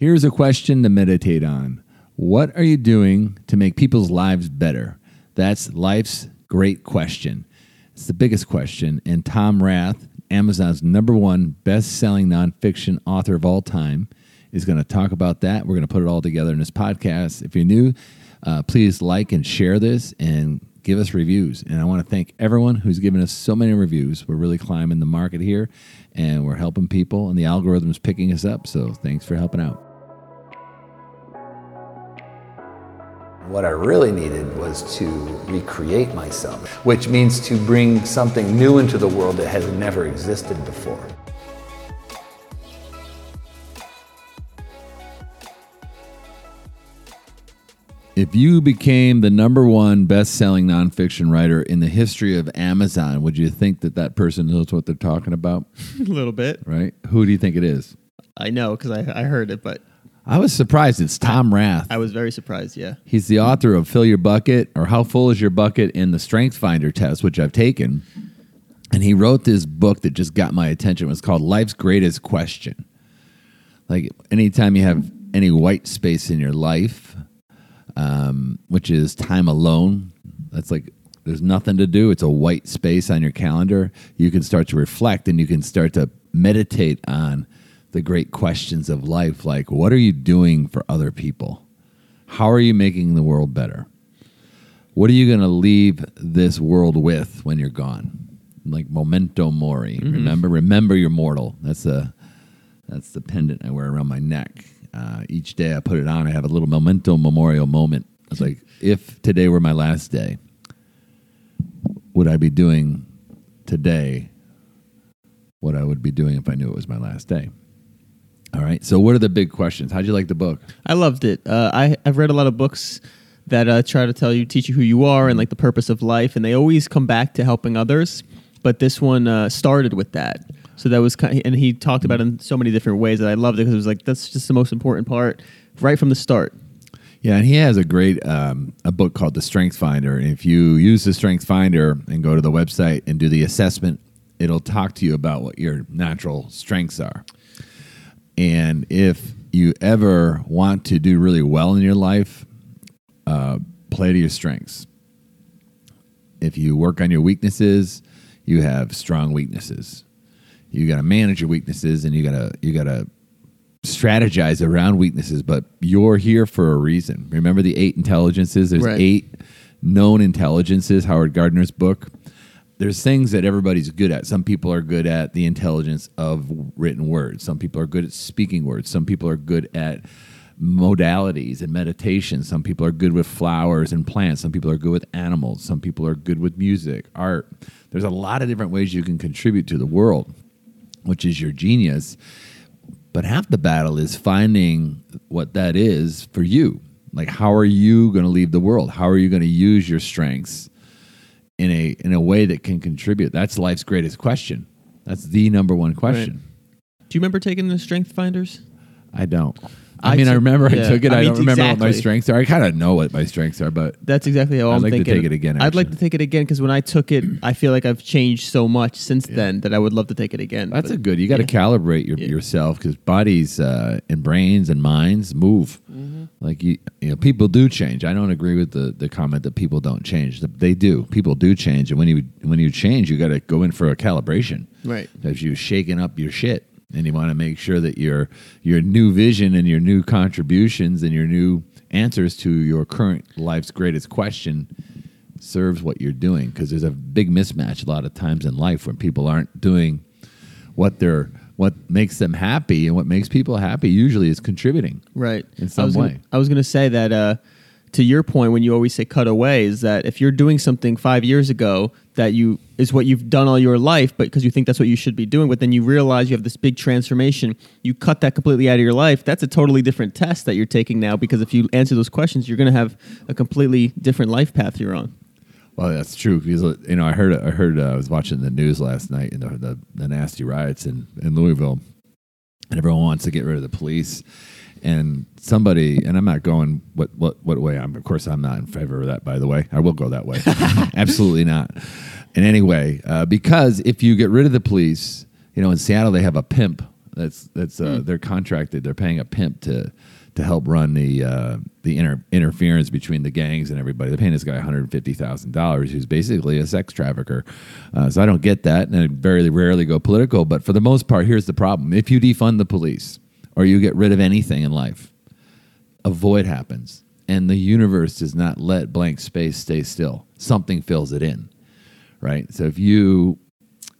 Here's a question to meditate on What are you doing to make people's lives better? That's life's great question. It's the biggest question. And Tom Rath, Amazon's number one best selling nonfiction author of all time, is going to talk about that. We're going to put it all together in this podcast. If you're new, uh, please like and share this and give us reviews. And I want to thank everyone who's given us so many reviews. We're really climbing the market here and we're helping people, and the algorithm's picking us up. So thanks for helping out. What I really needed was to recreate myself, which means to bring something new into the world that has never existed before. If you became the number one best selling nonfiction writer in the history of Amazon, would you think that that person knows what they're talking about? a little bit. Right? Who do you think it is? I know because I, I heard it, but I was surprised. It's Tom Rath. I was very surprised. Yeah. He's the author of Fill Your Bucket or How Full is Your Bucket in the Strength Finder test, which I've taken. And he wrote this book that just got my attention. It was called Life's Greatest Question. Like anytime you have any white space in your life, um, which is time alone, that's like there's nothing to do. It's a white space on your calendar. You can start to reflect and you can start to meditate on the great questions of life like what are you doing for other people? How are you making the world better? What are you going to leave this world with when you're gone? Like memento mori. Remember, remember you're mortal. That's a that's the pendant I wear around my neck. Uh, each day I put it on. I have a little memento memorial moment. It's like if today were my last day, would I be doing today what I would be doing if I knew it was my last day? All right. So, what are the big questions? How'd you like the book? I loved it. Uh, I I've read a lot of books that uh, try to tell you, teach you who you are, and like the purpose of life, and they always come back to helping others. But this one uh, started with that. So that was kind, and he talked about it in so many different ways that I loved it because it was like that's just the most important part right from the start. Yeah, and he has a great um, a book called The Strength Finder. And if you use the Strength Finder and go to the website and do the assessment, it'll talk to you about what your natural strengths are. And if you ever want to do really well in your life, uh, play to your strengths. If you work on your weaknesses, you have strong weaknesses. You got to manage your weaknesses, and you got to you got to strategize around weaknesses. But you're here for a reason. Remember the eight intelligences. There's Right. eight known intelligences. Howard Gardner's book. There's things that everybody's good at. Some people are good at the intelligence of written words. Some people are good at speaking words. Some people are good at modalities and meditation. Some people are good with flowers and plants. Some people are good with animals. Some people are good with music, art. There's a lot of different ways you can contribute to the world, which is your genius. But half the battle is finding what that is for you. Like, how are you going to leave the world? How are you going to use your strengths in a in a way that can contribute? That's life's greatest question. That's the number one question. Do you remember taking the Strength Finders? I don't. I, I mean, I took- remember I took it. I, I mean, don't remember what my strengths are. I kind of know what my strengths are, but That's exactly how I'd I'm like to thinking. take it again, I'd like to take it again because when I took it, I feel like I've changed so much since then that I would love to take it again. that's But- a good. You got to yeah. calibrate your, yourself because bodies uh, and brains and minds move. Like you, you know, people do change. I don't agree with the, the comment that people don't change. They do. People do change, and when you when you change, you got to go in for a calibration. Right. Because you're shaking up your shit, and you want to make sure that your your new vision and your new contributions and your new answers to your current life's greatest question serves what you're doing. Because there's a big mismatch a lot of times in life when people aren't doing what they're what makes them happy, and what makes people happy usually is contributing. right in some I way. Gonna, I was going to say that uh, to your point when you always say cut away is that if you're doing something five years ago that you is what you've done all your life, but because you think that's what you should be doing, but then you realize you have this big transformation, you cut that completely out of your life. That's a totally different test that you're taking now because if you answer those questions, you're going to have a completely different life path you're on. Well, that's true because you know I heard I heard uh, I was watching the news last night and the, the the nasty riots in in Louisville, and everyone wants to get rid of the police. And somebody, and I'm not going what what what way. I'm of course I'm not in favor of that. By the way, I will go that way. Absolutely not. In any way, uh, because if you get rid of the police, you know in Seattle they have a pimp. That's that's uh, they're contracted. They're paying a pimp to to help run the uh, the inter- interference between the gangs and everybody. They're paying this guy one hundred fifty thousand dollars, who's basically a sex trafficker. Uh, so I don't get that, and I very rarely go political. But for the most part, here's the problem: if you defund the police or you get rid of anything in life, a void happens, and the universe does not let blank space stay still. Something fills it in, right? So if you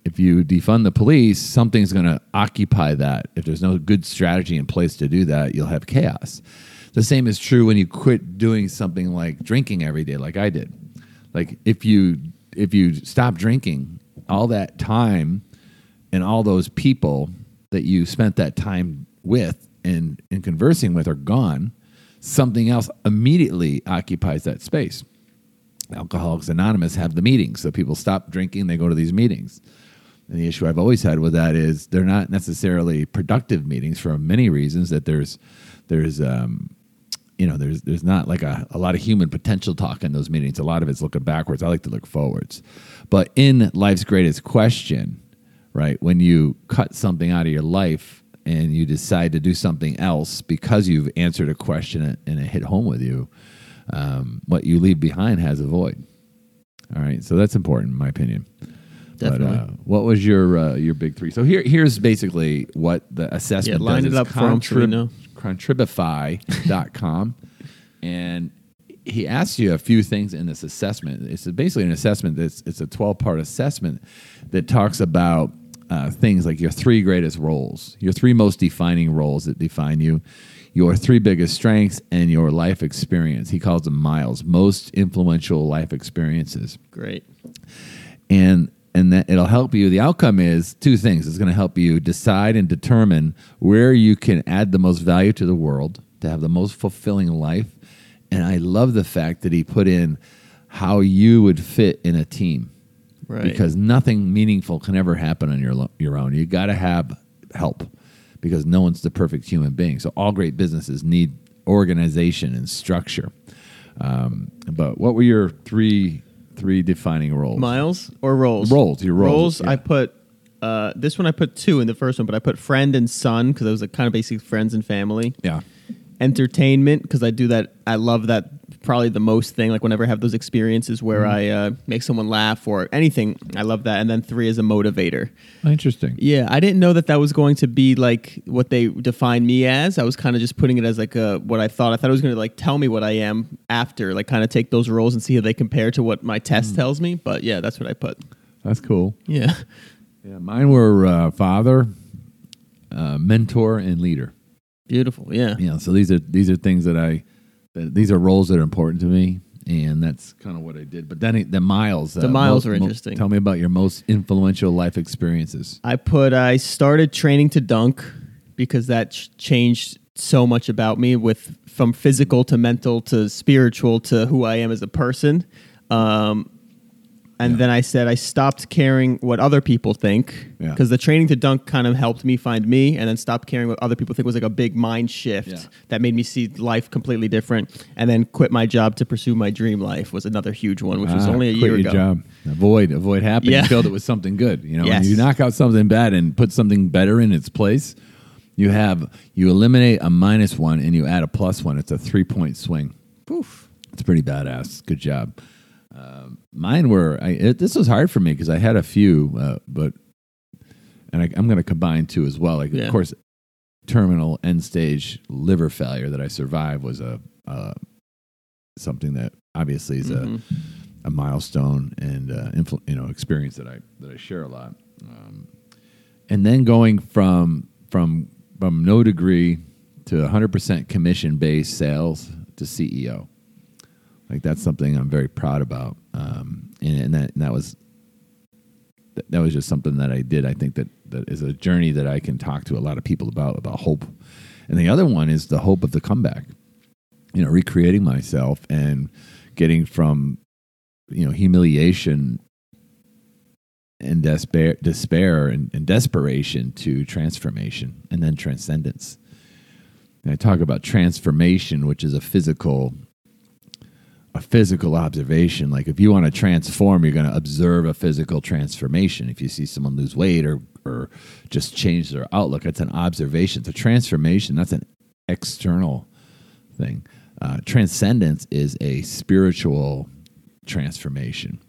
if you defund the police, something's going to occupy that. If there's no good strategy in place to do that, you'll have chaos. The same is true when you quit doing something like drinking every day, like I did. Like if you if you stop drinking, all that time and all those people that you spent that time with and, and conversing with are gone. Something else immediately occupies that space. Alcoholics Anonymous have the meetings, so people stop drinking, they go to these meetings. And the issue I've always had with that is they're not necessarily productive meetings for many reasons. That there's there's um, you know there's there's not like a, a lot of human potential talk in those meetings. A lot of it's looking backwards. I like to look forwards. But in life's greatest question, right? When you cut something out of your life and you decide to do something else because you've answered a question and it hit home with you, um, what you leave behind has a void. All right, so that's important, in my opinion. Definitely. But, uh, what was your uh, your big three? So here here's basically what the assessment Yeah, line does. it up for so we know. contribify.com and he asks you a few things in this assessment. It's basically an assessment that's it's a 12 part assessment that talks about uh, things like your three greatest roles, your three most defining roles that define you, your three biggest strengths, and your life experience. He calls them miles, most influential life experiences Great. and it'll help you. The outcome is two things. It's going to help you decide and determine where you can add the most value to the world to have the most fulfilling life. And I love the fact that he put in how you would fit in a team, Right. because nothing meaningful can ever happen on your lo- your own. You got to have help because no one's the perfect human being. So all great businesses need organization and structure. Um, but what were your three three defining roles? Miles or roles? Roles, your roles, yeah. I put uh, this one. I put two in the first one, but I put friend and son because I was like kind of basically friends and family. yeah. Entertainment because I do that. I love that probably the most thing. Like whenever I have those experiences where Mm-hmm. I uh, make someone laugh or anything, I love that. And then three is a motivator. Interesting. Yeah, I didn't know that that was going to be like what they define me as. I was kind of just putting it as like a what I thought. I thought it was going to like tell me what I am after, like kind of take those roles and see how they compare to what my Mm. test tells me. But yeah, that's what I put. That's cool. Yeah. Yeah, mine were uh, father, uh, mentor, and leader. Beautiful. Yeah. Yeah. so these are these are things that I, that these are roles that are important to me, and that's kind of what I did. But then the miles, uh, The miles are interesting. tell me about your most influential life experiences. I put I started training to dunk because that ch- changed so much about me with from physical to mental to spiritual to who I am as a person. Um, and then I said I stopped caring what other people think Yeah. because the training to dunk kind of helped me find me, and then stopped caring what other people think was like a big mind shift Yeah. that made me see life completely different. And then quit my job to pursue my dream life was another huge one, which was Ah, only a quit year your ago. Job. Avoid avoid happening. Yeah. Filled it with something good. You know, Yes. you knock out something bad and put something better in its place, you have you eliminate a minus one and you add a plus one. It's a three point swing. Poof. It's pretty badass. Good job. Um, mine were. I, it, this was hard for me because I had a few, uh, but and I, I'm going to combine two as well. Like Yeah. of course, terminal end stage liver failure that I survived was a uh, something that obviously is Mhm. a, a milestone and uh, influ- you know experience that I that I share a lot. Um, and then going from from from no degree to 100% commission based sales to CEO. Like that's something I'm very proud about, um, and, and that and that was that, was just something that I did. I think that that is a journey that I can talk to a lot of people about about hope. And the other one is the hope of the comeback. You know, recreating myself and getting from you know humiliation and despair, despair and, and desperation to transformation and then transcendence. And I talk about transformation, which is a physical, a physical observation. Like if you want to transform, you're going to observe a physical transformation. If you see someone lose weight or or just change their outlook, it's an observation. It's a transformation. That's an external thing. Uh, transcendence is a spiritual transformation.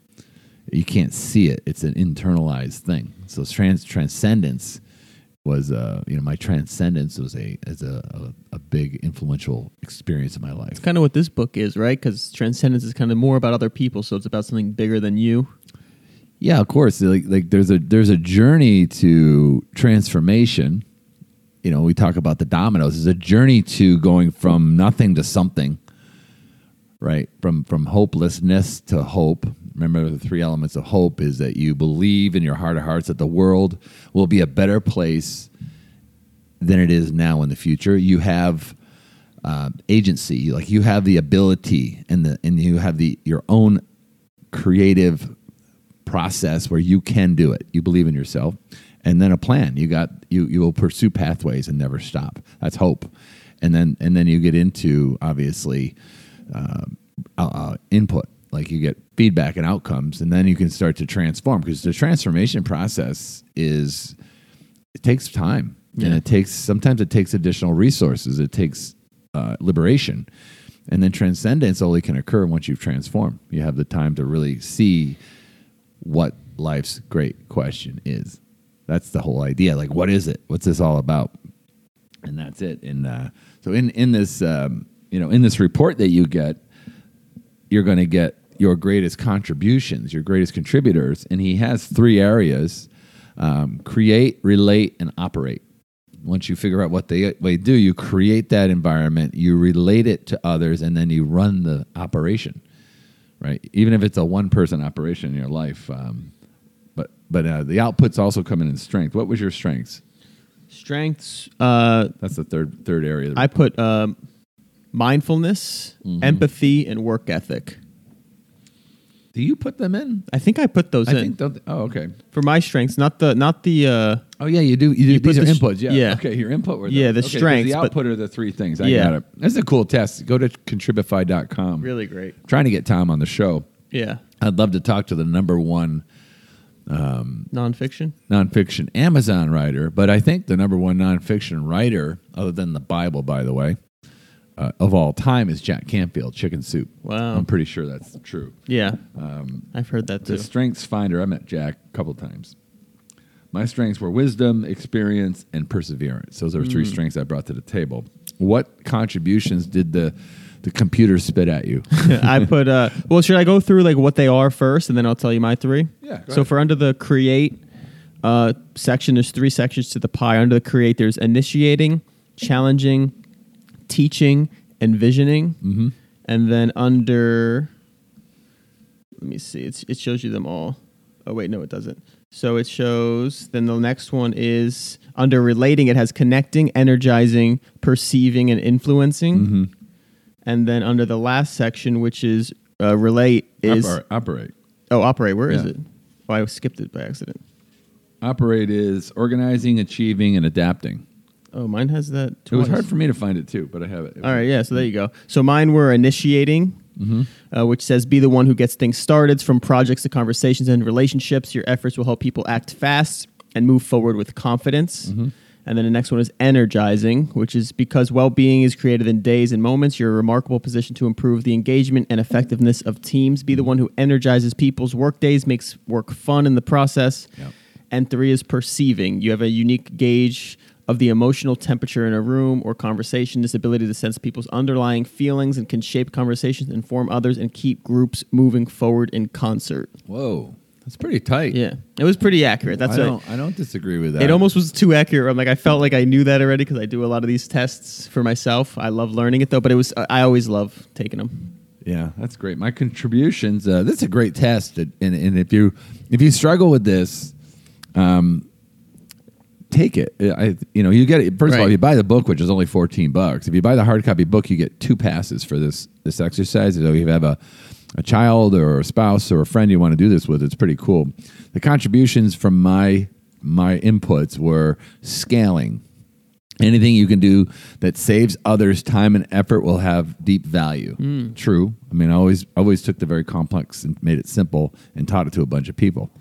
You can't see it; it's an internalized thing. So trans transcendence was, uh, you know, my transcendence was a as a, a, a big influential experience in my life. It's kind of what this book is, right? Because transcendence is kind of more about other people, so it's about something bigger than you. Yeah, of course. Like like there's a there's a journey to transformation. You know, we talk about the dominoes. There's a journey to going from nothing to something. Right? From from hopelessness to hope. Remember the three elements of hope is that you believe in your heart of hearts that the world will be a better place than it is now in the future. You have uh, agency, like you have the ability and the and you have the your own creative process where you can do it. You believe in yourself, and then a plan. You got you you will pursue pathways and never stop. That's hope, and then and then you get into obviously uh, uh, input. Like you get feedback and outcomes, and then you can start to transform because the transformation process is it takes time and it takes sometimes it takes additional resources. It takes uh, liberation. And then transcendence only can occur once you've transformed. You have the time to really see what life's great question is. That's the whole idea. Like, what is it? What's this all about? And that's it. And uh, so, in in this, um, you know, in this report that you get, you're going to get your greatest contributions, your greatest contributors, and he has three areas: um, create, relate, and operate. Once you figure out what they, they do, you create that environment, you relate it to others, and then you run the operation right? Even if it's a one person operation in your life. Um, but but uh, the outputs also come in in strength. What was your strengths? Strengths. Uh, That's the third third area. I put um, mindfulness, Mm-hmm. empathy, and work ethic. Do you put them in? I think I put those in. I in think. Don't, oh, okay. for my strengths, not the not the. Uh, Oh yeah, you do. You do. Put these are the sh- inputs. Yeah. yeah. Okay, your input were Yeah, the Okay, 'cause strengths, The but- output are the three things. I Yeah. got it. That's a cool test. Go to contribify.com. really great. Trying to get Tom on the show. Yeah, I'd love to talk to the number one nonfiction. nonfiction Amazon writer, but I think the number one nonfiction writer, other than the Bible, by the way, uh, of all time is Jack Canfield, Chicken Soup. Wow. I'm pretty sure that's true. Yeah, I've heard that too. The Strengths Finder, I met Jack a couple times. My strengths were wisdom, experience, and perseverance. Those are three strengths I brought to the table. What contributions did the the computer spit at you? I put. Uh, well, should I go through like what they are first, and then I'll tell you my three? Yeah, So ahead. for under the create uh, section, there's three sections to the pie. Under the create, there's initiating, challenging, teaching, and visioning. Mm-hmm. And then under, let me see, it's, it shows you them all. Oh wait, no, it doesn't. So it shows. Then the next one is under relating. It has connecting, energizing, perceiving, and influencing. Mm-hmm. And then under the last section, which is uh, relate, is Oper- operate. oh operate. Where is Yeah. it? Oh, I skipped it by accident. Operate is organizing, achieving, and adapting. Oh, mine has that. It was hard for me to find it too, but I have it. All right, yeah. So there you go. So mine were initiating, uh, which says be the one who gets things started from projects to conversations and relationships. Your efforts will help people act fast and move forward with confidence. And then the next one is energizing, which is because well being is created in days and moments. You're a remarkable position to improve the engagement and effectiveness of teams. Be the one who energizes people's work days, makes work fun in the process. Yep. And three is perceiving. You have a unique gauge of the emotional temperature in a room or conversation, this ability to sense people's underlying feelings and can shape conversations, inform others, and keep groups moving forward in concert. Whoa, that's pretty tight. Yeah, it was pretty accurate. That's I don't. I don't disagree with that. it almost was too accurate. I'm like, I felt like I knew that already because I do a lot of these tests for myself. I love learning it though, but it was I always love taking them. Yeah, that's great. My contributions. Uh, this is a great test, and, and if you if you struggle with this, um, take it. Uh, I, you know, you get it. First of all, Right. you buy the book, which is only fourteen bucks. If you buy the hard copy book, you get two passes for this this exercise. So if you have a a child or a spouse or a friend you want to do this with, it's pretty cool. The contributions from my my inputs were scaling, Anything you can do that saves others time and effort will have deep value. Hmm. True. I mean, I always always took the very complex and made it simple and taught it to a bunch of people.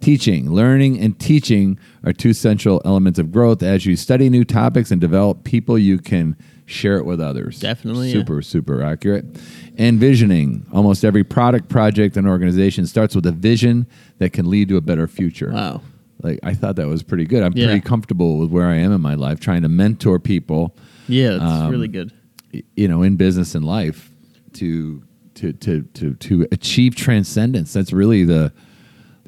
Teaching, learning, and teaching are two central elements of growth. As you study new topics and develop people, you can share it with others. Definitely, yeah. super super accurate. And visioning. Almost every product, project, and organization starts with a vision that can lead to a better future. Wow. Like I thought that was pretty good. I'm Yeah. pretty comfortable with where I am in my life, trying to mentor people, Yeah, it's Um, really good. you know, in business and life to to to to to achieve transcendence. That's really the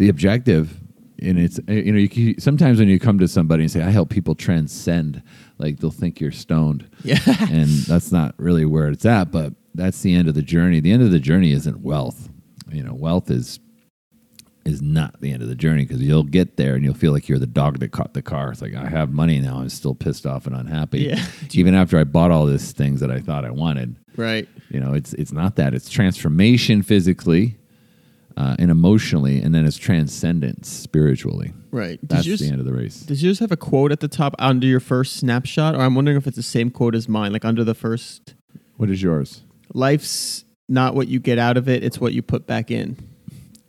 the objective. And it's you know you can, sometimes when you come to somebody and say I help people transcend, like they'll think you're stoned. Yeah. and that's not really where it's at. But that's the end of the journey. The end of the journey isn't wealth. You know, wealth is is not the end of the journey because you'll get there and you'll feel like you're the dog that caught the car. It's like I have money now. I'm still pissed off and unhappy. Yeah. Even after I bought all these things that I thought I wanted. Right. You know, it's it's not that. It's transformation physically uh, and emotionally, and then it's transcendence spiritually. Right. That's yours, the end of the race. Does yours have a quote at the top under your first snapshot? Or I'm wondering if it's the same quote as mine, like under the first What is yours? life's not what you get out of it, it's what you put back in.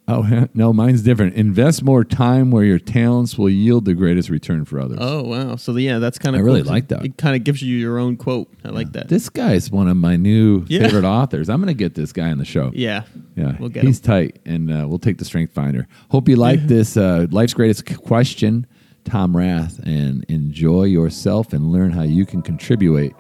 Oh no, mine's different. Invest more time where your talents will yield the greatest return for others. Oh wow. So yeah, that's kind of I of really like that. It kind of gives you your own quote. I like that. This guy's one of my new Yeah. favorite authors. I'm going to get this guy on the show. yeah. Yeah, We'll get he's him. tight, and uh, we'll take the Strength Finder. Hope you like this uh, life's greatest question, Tom Rath, and enjoy yourself and learn how you can contribute.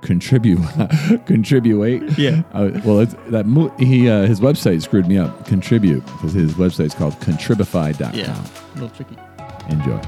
Contribute, contribute. Yeah. Uh, well, it's, that mo- he uh, his website screwed me up. Contribute because his website's called contribify.com. Yeah. A little tricky. Enjoy.